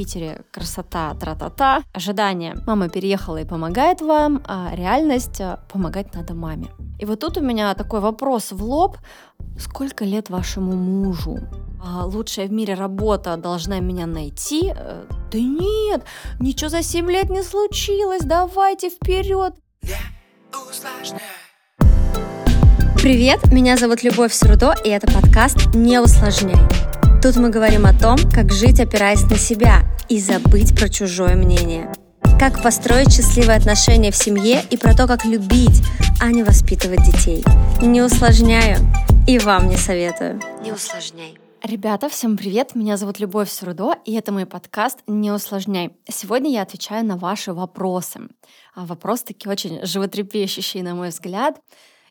Питере красота, тра-та-та, ожидание. Мама переехала и помогает вам, а реальность а, помогать надо маме. И вот тут у меня такой вопрос в лоб. Сколько лет вашему мужу? А лучшая в мире работа должна меня найти? Э, да нет, ничего за 7 лет не случилось, давайте вперед. Привет, меня зовут Любовь Срудо, и это подкаст «Не усложняй». Тут мы говорим о том, как жить, опираясь на себя, и забыть про чужое мнение. Как построить счастливые отношения в семье и про то, как любить, а не воспитывать детей. Не усложняю и вам не советую. Не усложняй. Ребята, всем привет! Меня зовут Любовь Сурудо, и это мой подкаст «Не усложняй». Сегодня я отвечаю на ваши вопросы. А вопрос такие очень животрепещущий, на мой взгляд.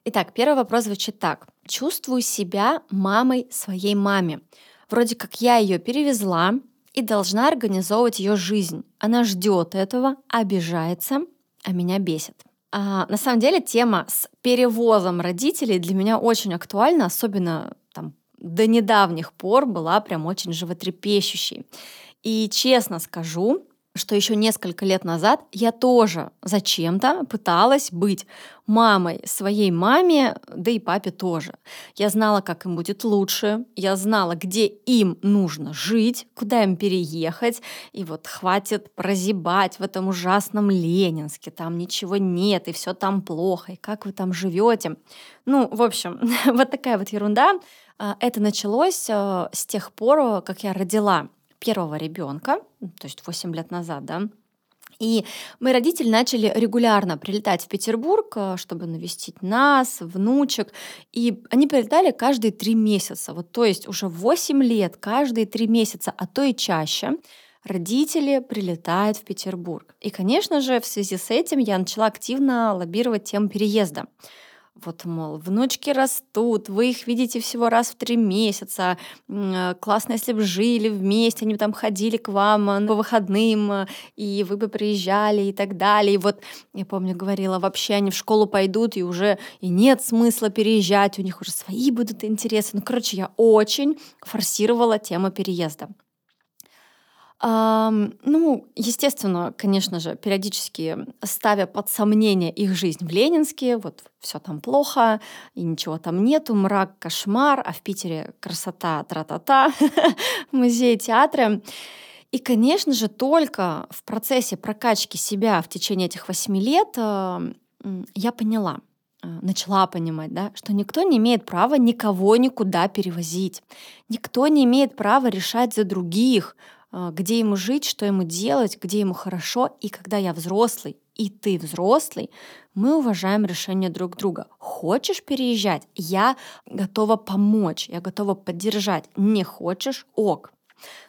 Итак, первый вопрос звучит так. Чувствую себя мамой своей маме. Вроде как я ее перевезла и должна организовывать ее жизнь. Она ждет этого, обижается, а меня бесит. А, на самом деле тема с перевозом родителей для меня очень актуальна, особенно там, до недавних пор была прям очень животрепещущей. И честно скажу, что еще несколько лет назад я тоже зачем-то пыталась быть мамой своей маме, да и папе тоже. Я знала, как им будет лучше, я знала, где им нужно жить, куда им переехать, и вот хватит прозябать в этом ужасном Ленинске, там ничего нет, и все там плохо, и как вы там живете. Ну, в общем, вот такая вот ерунда. А, это началось э, с тех пор, как я родила первого ребенка, то есть 8 лет назад, да, и мои родители начали регулярно прилетать в Петербург, э, чтобы навестить нас, внучек. И они прилетали каждые три месяца. Вот, то есть уже 8 лет, каждые три месяца, а то и чаще родители прилетают в Петербург. И, конечно же, в связи с этим я начала активно лоббировать тему переезда. Вот, мол, внучки растут, вы их видите всего раз в три месяца. Э, классно, если бы жили вместе, они бы там ходили к вам э, по выходным, э, и вы бы приезжали и так далее. И вот, я помню, говорила, вообще они в школу пойдут, и уже и нет смысла переезжать, у них уже свои будут интересы. Ну, короче, я очень форсировала тему переезда. Ну, естественно, конечно же, периодически ставя под сомнение их жизнь в Ленинске, вот все там плохо, и ничего там нету, мрак, кошмар, а в Питере красота, тра-та-та, музеи, театры. И, конечно же, только в процессе прокачки себя в течение этих восьми лет я поняла, э, начала понимать, да, что никто не имеет права никого никуда перевозить. Никто не имеет права решать за других, где ему жить, что ему делать, где ему хорошо. И когда я взрослый, и ты взрослый, мы уважаем решение друг друга. Хочешь переезжать? Я готова помочь, я готова поддержать. Не хочешь? Ок.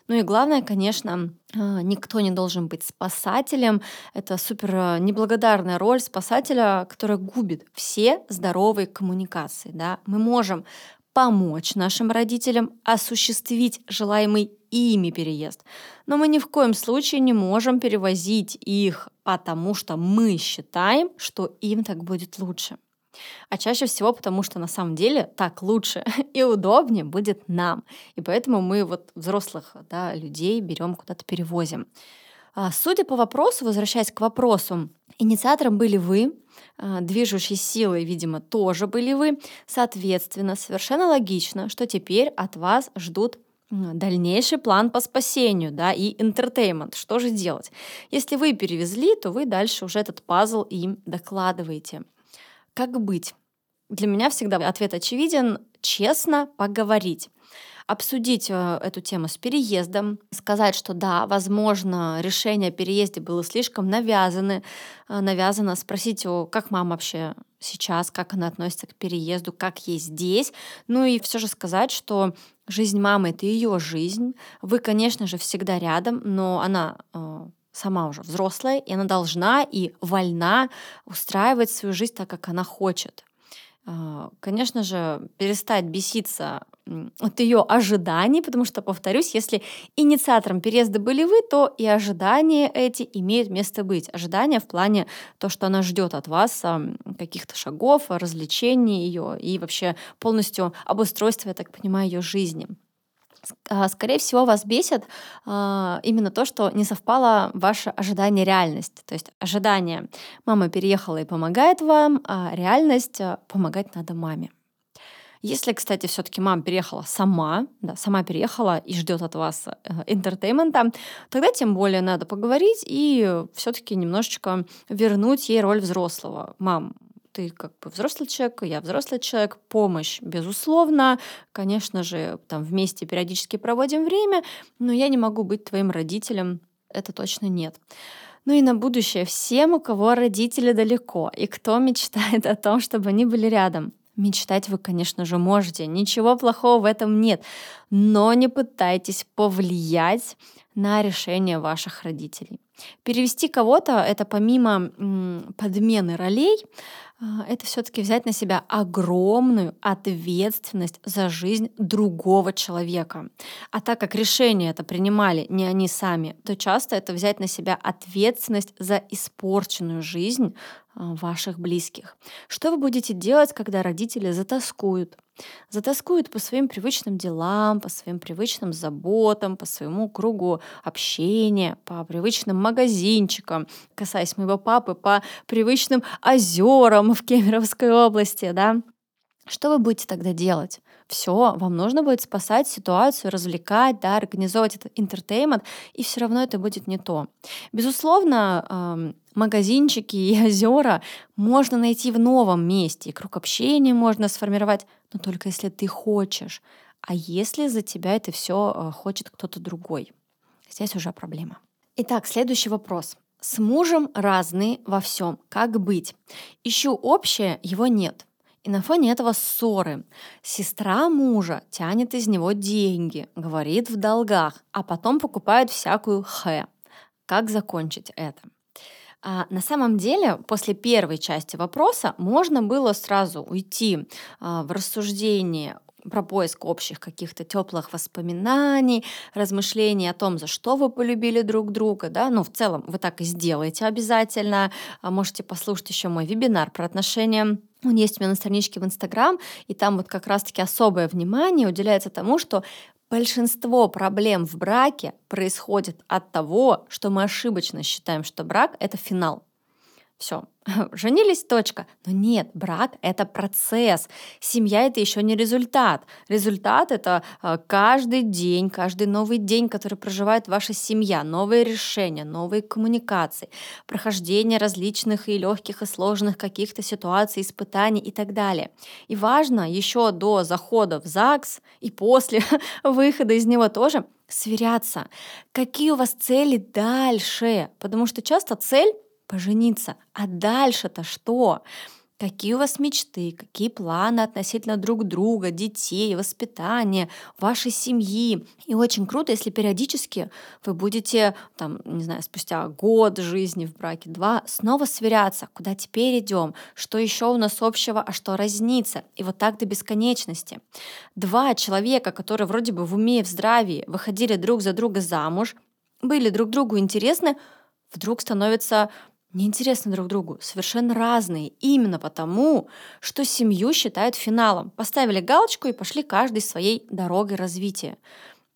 Ну и главное, конечно, а, никто не должен быть спасателем. Это супер а, неблагодарная роль спасателя, которая губит все здоровые коммуникации. Да? Мы можем помочь нашим родителям осуществить желаемый ими переезд. Но мы ни в коем случае не можем перевозить их, потому что мы считаем, что им так будет лучше. А чаще всего потому, что на самом деле так лучше и удобнее будет нам. И поэтому мы вот взрослых да, людей берем куда-то перевозим. А, судя по вопросу, возвращаясь к вопросу, инициатором были вы, движущей силой, видимо, тоже были вы. Соответственно, совершенно логично, что теперь от вас ждут дальнейший план по спасению, да, и entertainment. Что же делать? Если вы перевезли, то вы дальше уже этот пазл им докладываете. Как быть? Для меня всегда ответ очевиден. Честно поговорить обсудить э, эту тему с переездом, сказать, что да, возможно, решение о переезде было слишком навязано, э, навязано, спросить, как мама вообще сейчас, как она относится к переезду, как ей здесь. Ну и все же сказать, что жизнь мамы — это ее жизнь. Вы, конечно же, всегда рядом, но она э, сама уже взрослая, и она должна и вольна устраивать свою жизнь так, как она хочет. Конечно же, перестать беситься от ее ожиданий, потому что, повторюсь, если инициатором переезда были вы, то и ожидания эти имеют место быть. Ожидания в плане то, что она ждет от вас каких-то шагов, развлечений ее и вообще полностью обустройства, я так понимаю, ее жизни. А, скорее всего, вас бесит а, именно то, что не совпало ваше ожидание реальность. То есть ожидание мама переехала и помогает вам, а реальность а, помогать надо маме. Если, кстати, все-таки мама переехала сама, да, сама переехала и ждет от вас э, entertainment а, тогда тем более надо поговорить и все-таки немножечко вернуть ей роль взрослого. Мам, ты как бы взрослый человек, я взрослый человек, помощь, безусловно, конечно же, там вместе периодически проводим время, но я не могу быть твоим родителем, это точно нет. Ну и на будущее всем, у кого родители далеко, и кто мечтает о том, чтобы они были рядом. Мечтать вы, конечно же, можете, ничего плохого в этом нет, но не пытайтесь повлиять на решение ваших родителей. Перевести кого-то — это помимо подмены ролей, это все-таки взять на себя огромную ответственность за жизнь другого человека. А так как решение это принимали не они сами, то часто это взять на себя ответственность за испорченную жизнь а, ваших близких. Что вы будете делать, когда родители затаскуют? Затаскуют по своим привычным делам, по своим привычным заботам, по своему кругу общения, по привычным магазинчикам, касаясь моего папы, по привычным озерам в Кемеровской области, да? Что вы будете тогда делать? Все, вам нужно будет спасать ситуацию, развлекать, да, организовать этот интертеймент, и все равно это будет не то. Безусловно, магазинчики и озера можно найти в новом месте, и круг общения можно сформировать, но только если ты хочешь. А если за тебя это все э, хочет кто-то другой? Здесь уже проблема. Итак, следующий вопрос. С мужем разные во всем. Как быть? Ищу общее, его нет. И на фоне этого ссоры. Сестра мужа тянет из него деньги, говорит в долгах, а потом покупает всякую хэ. Как закончить это? А, на самом деле, после первой части вопроса можно было сразу уйти а, в рассуждение про поиск общих каких-то теплых воспоминаний, размышлений о том, за что вы полюбили друг друга, да, ну, в целом вы так и сделаете обязательно. А можете послушать еще мой вебинар про отношения он есть у меня на страничке в Инстаграм, и там вот как раз-таки особое внимание уделяется тому, что Большинство проблем в браке происходит от того, что мы ошибочно считаем, что брак — это финал. Все, женились, точка. Но нет, брак — это процесс. Семья — это еще не результат. Результат — это э, каждый день, каждый новый день, который проживает ваша семья, новые решения, новые коммуникации, прохождение различных и легких, и сложных каких-то ситуаций, испытаний и так далее. И важно еще до захода в ЗАГС и после выхода из него тоже сверяться, какие у вас цели дальше. Потому что часто цель пожениться. А дальше-то что? Какие у вас мечты, какие планы относительно друг друга, детей, воспитания, вашей семьи. И очень круто, если периодически вы будете, там, не знаю, спустя год жизни в браке, два, снова сверяться, куда теперь идем, что еще у нас общего, а что разнится. И вот так до бесконечности. Два человека, которые вроде бы в уме и в здравии выходили друг за друга замуж, были друг другу интересны, вдруг становятся неинтересны друг другу, совершенно разные, именно потому, что семью считают финалом. Поставили галочку и пошли каждый своей дорогой развития.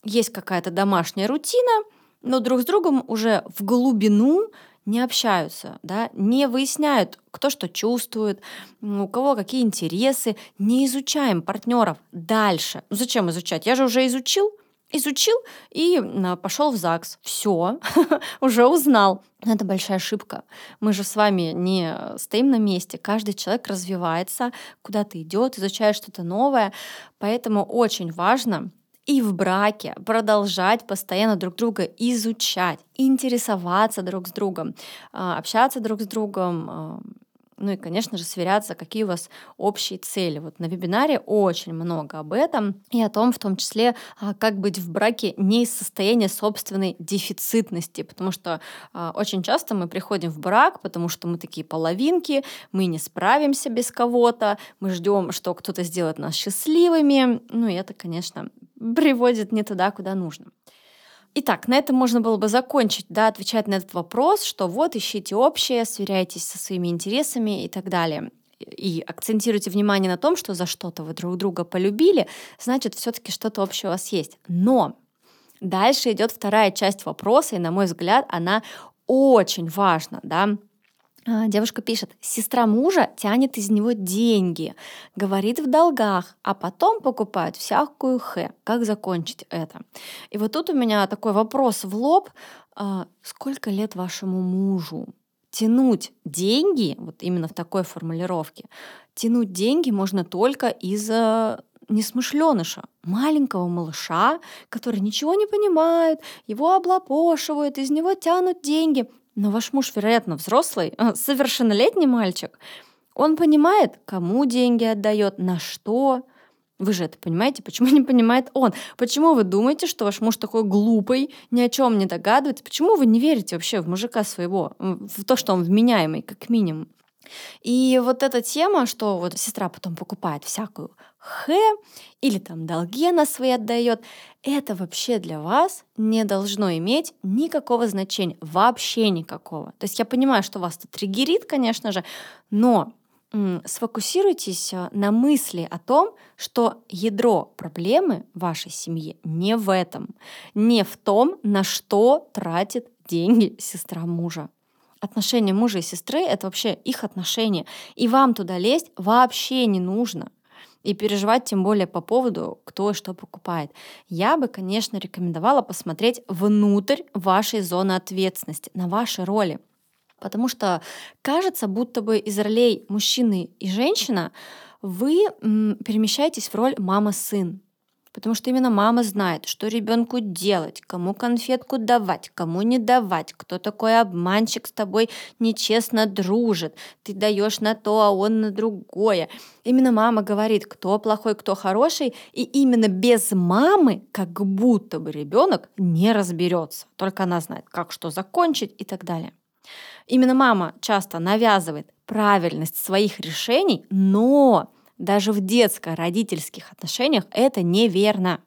Есть какая-то домашняя рутина, но друг с другом уже в глубину не общаются, да, не выясняют, кто что чувствует, у кого какие интересы, не изучаем партнеров дальше. Ну, зачем изучать? Я же уже изучил, изучил и пошел в ЗАГС. Все, уже узнал. Это большая ошибка. Мы же с вами не стоим на месте. Каждый человек развивается, куда-то идет, изучает что-то новое. Поэтому очень важно и в браке продолжать постоянно друг друга изучать, интересоваться друг с другом, а, общаться друг с другом, ну и, конечно же, сверяться, какие у вас общие цели. Вот на вебинаре очень много об этом и о том, в том числе, а, как быть в браке не из состояния собственной дефицитности, потому что а, очень часто мы приходим в брак, потому что мы такие половинки, мы не справимся без кого-то, мы ждем, что кто-то сделает нас счастливыми, ну и это, конечно, приводит не туда, куда нужно. Итак, на этом можно было бы закончить, да, отвечать на этот вопрос, что вот ищите общее, сверяйтесь со своими интересами и так далее. и акцентируете внимание на том, что за что-то вы друг друга полюбили, значит, все-таки что-то общее у вас есть. Но дальше идет вторая часть вопроса, и, на мой взгляд, она очень важна, да, Девушка пишет, сестра мужа тянет из него деньги, говорит в долгах, а потом покупает всякую хэ. Как закончить это? И вот тут у меня такой вопрос в лоб. А, сколько лет вашему мужу? Тянуть деньги, вот именно в такой формулировке, тянуть деньги можно только из несмышленыша, маленького малыша, который ничего не понимает, его облапошивают, из него тянут деньги. Но ваш муж, вероятно, взрослый, совершеннолетний мальчик. Он понимает, кому деньги отдает, на что. Вы же это понимаете, почему не понимает он? Почему вы думаете, что ваш муж такой глупый, ни о чем не догадывается? Почему вы не верите вообще в мужика своего, в то, что он вменяемый, как минимум? И вот эта тема, что вот сестра потом покупает всякую х или там долги она свои отдает, это вообще для вас не должно иметь никакого значения, вообще никакого. То есть я понимаю, что вас это триггерит, конечно же, но сфокусируйтесь э, на мысли о том, что ядро проблемы вашей семьи не в этом, не в том, на что тратит деньги сестра мужа отношения мужа и сестры — это вообще их отношения. И вам туда лезть вообще не нужно. И переживать тем более по поводу, кто и что покупает. Я бы, конечно, рекомендовала посмотреть внутрь вашей зоны ответственности, на ваши роли. Потому что кажется, будто бы из ролей мужчины и женщина вы перемещаетесь в роль мама-сын потому что именно мама знает, что ребенку делать, кому конфетку давать, кому не давать, кто такой обманщик с тобой нечестно дружит, ты даешь на то, а он на другое. Именно мама говорит, кто плохой, кто хороший, и именно без мамы как будто бы ребенок не разберется, только она знает, как что закончить и так далее. Именно мама часто навязывает правильность своих решений, но даже в детско-родительских отношениях это неверно.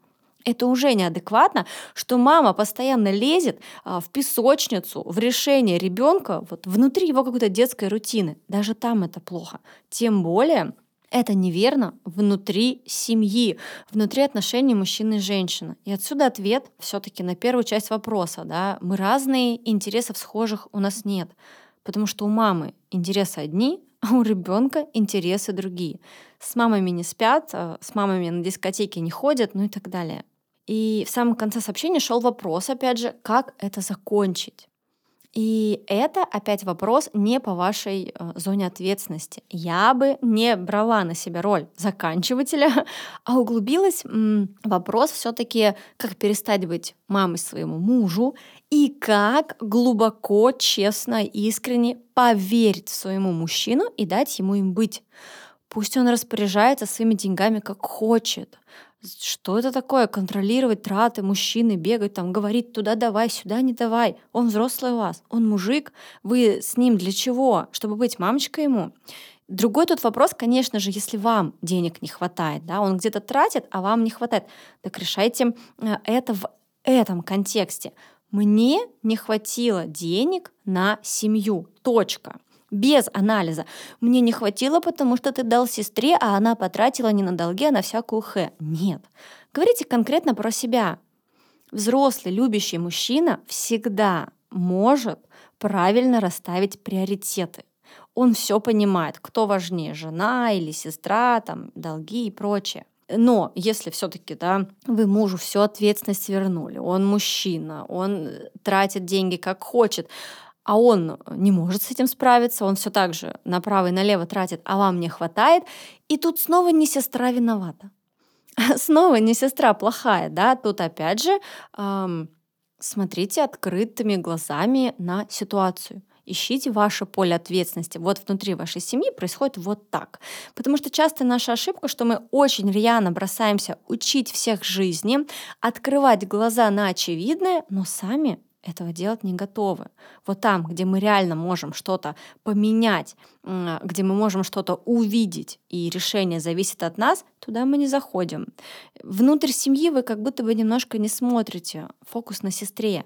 Это уже неадекватно, что мама постоянно лезет а, в песочницу, в решение ребенка вот внутри его какой-то детской рутины. Даже там это плохо. Тем более это неверно внутри семьи, внутри отношений мужчины и женщины. И отсюда ответ все-таки на первую часть вопроса. Да? Мы разные, интересов схожих у нас нет. Потому что у мамы интересы одни, а у ребенка интересы другие. С мамами не спят, а с мамами на дискотеке не ходят, ну и так далее. И в самом конце сообщения шел вопрос, опять же, как это закончить. И это опять вопрос не по вашей э, зоне ответственности. Я бы не брала на себя роль заканчивателя, а углубилась в вопрос все-таки, как перестать быть мамой своему мужу и как глубоко, честно, искренне поверить своему мужчину и дать ему им быть. Пусть он распоряжается своими деньгами как хочет. Что это такое? Контролировать траты мужчины, бегать там, говорить туда давай, сюда не давай. Он взрослый у вас, он мужик. Вы с ним для чего? Чтобы быть мамочкой ему? Другой тут вопрос, конечно же, если вам денег не хватает, да, он где-то тратит, а вам не хватает, так решайте э, это в этом контексте. Мне не хватило денег на семью. Точка без анализа. Мне не хватило, потому что ты дал сестре, а она потратила не на долги, а на всякую хэ. Нет. Говорите конкретно про себя. Взрослый, любящий мужчина всегда может правильно расставить приоритеты. Он все понимает, кто важнее, жена или сестра, там, долги и прочее. Но если все-таки, да, вы мужу всю ответственность вернули, он мужчина, он тратит деньги как хочет, а он не может с этим справиться, он все так же направо и налево тратит, а вам не хватает, и тут снова не сестра виновата. Снова не сестра плохая, да, тут опять же эм, смотрите открытыми глазами на ситуацию. Ищите ваше поле ответственности. Вот внутри вашей семьи происходит вот так. Потому что часто наша ошибка, что мы очень рьяно бросаемся учить всех жизни, открывать глаза на очевидное, но сами этого делать не готовы. Вот там, где мы реально можем что-то поменять, где мы можем что-то увидеть, и решение зависит от нас, туда мы не заходим. Внутрь семьи вы как будто бы немножко не смотрите, фокус на сестре.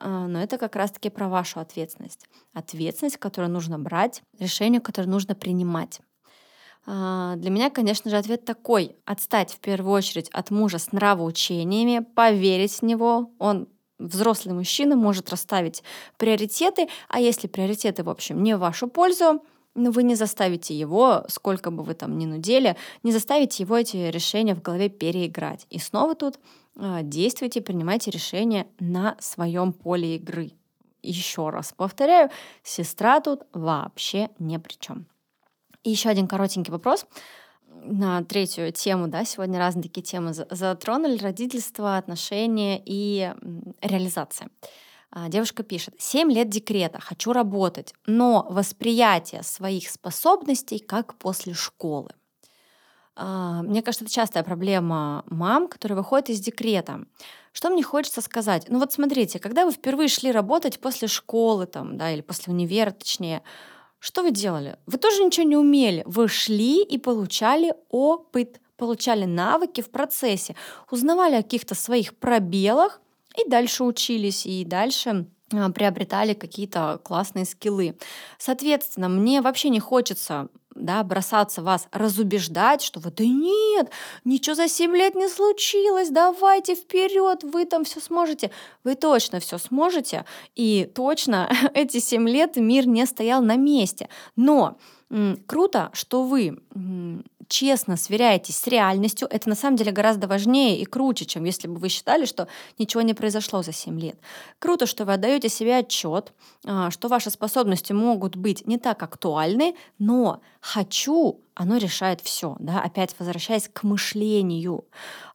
А, но это как раз-таки про вашу ответственность. Ответственность, которую нужно брать, решение, которое нужно принимать. А, для меня, конечно же, ответ такой. Отстать в первую очередь от мужа с нравоучениями, поверить в него. Он взрослый мужчина может расставить приоритеты, а если приоритеты, в общем, не в вашу пользу, ну, вы не заставите его, сколько бы вы там ни нудели, не заставите его эти решения в голове переиграть. И снова тут э, действуйте, принимайте решения на своем поле игры. Еще раз повторяю, сестра тут вообще ни при чем. И еще один коротенький вопрос на третью тему, да, сегодня разные такие темы затронули, родительство, отношения и реализация. А, девушка пишет, 7 лет декрета, хочу работать, но восприятие своих способностей как после школы. А, мне кажется, это частая проблема мам, которые выходят из декрета. Что мне хочется сказать? Ну вот смотрите, когда вы впервые шли работать после школы там, да, или после универа, точнее, что вы делали? Вы тоже ничего не умели. Вы шли и получали опыт, получали навыки в процессе, узнавали о каких-то своих пробелах и дальше учились, и дальше а, приобретали какие-то классные скиллы. Соответственно, мне вообще не хочется да, бросаться вас разубеждать, что вот да нет, ничего за 7 лет не случилось, давайте вперед, вы там все сможете. Вы точно все сможете, и точно эти 7 лет мир не стоял на месте. Но круто, что вы честно сверяетесь с реальностью, это на самом деле гораздо важнее и круче, чем если бы вы считали, что ничего не произошло за 7 лет. Круто, что вы отдаете себе отчет, а, что ваши способности могут быть не так актуальны, но хочу оно решает все, да, опять возвращаясь к мышлению.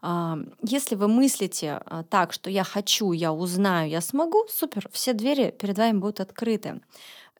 А, если вы мыслите а, так, что я хочу, я узнаю, я смогу, супер, все двери перед вами будут открыты.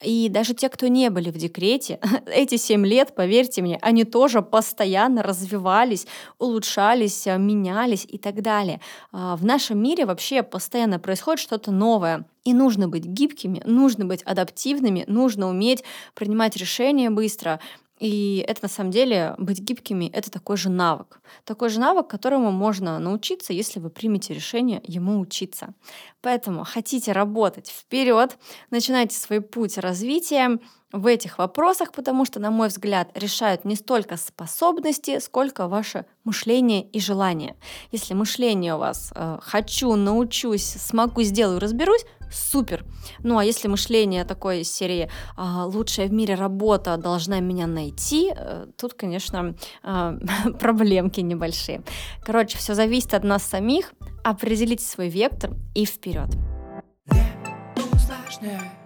И даже те, кто не были в декрете, эти семь лет, поверьте мне, они тоже постоянно развивались, улучшались, э, менялись и так далее. А, в нашем мире вообще постоянно происходит что-то новое. И нужно быть гибкими, нужно быть адаптивными, нужно уметь принимать решения быстро, и это на самом деле быть гибкими это такой же навык. Такой же навык, которому можно научиться, если вы примете решение ему учиться. Поэтому хотите работать вперед, начинайте свой путь развития в этих вопросах, потому что, на мой взгляд, решают не столько способности, сколько ваше мышление и желание. Если мышление у вас э, «хочу, научусь, смогу, сделаю, разберусь», супер. Ну а если мышление такое из серии э, «лучшая в мире работа должна меня найти», э, тут, конечно, э, проблемки небольшие. Короче, все зависит от нас самих. Определите свой вектор и вперед. Не.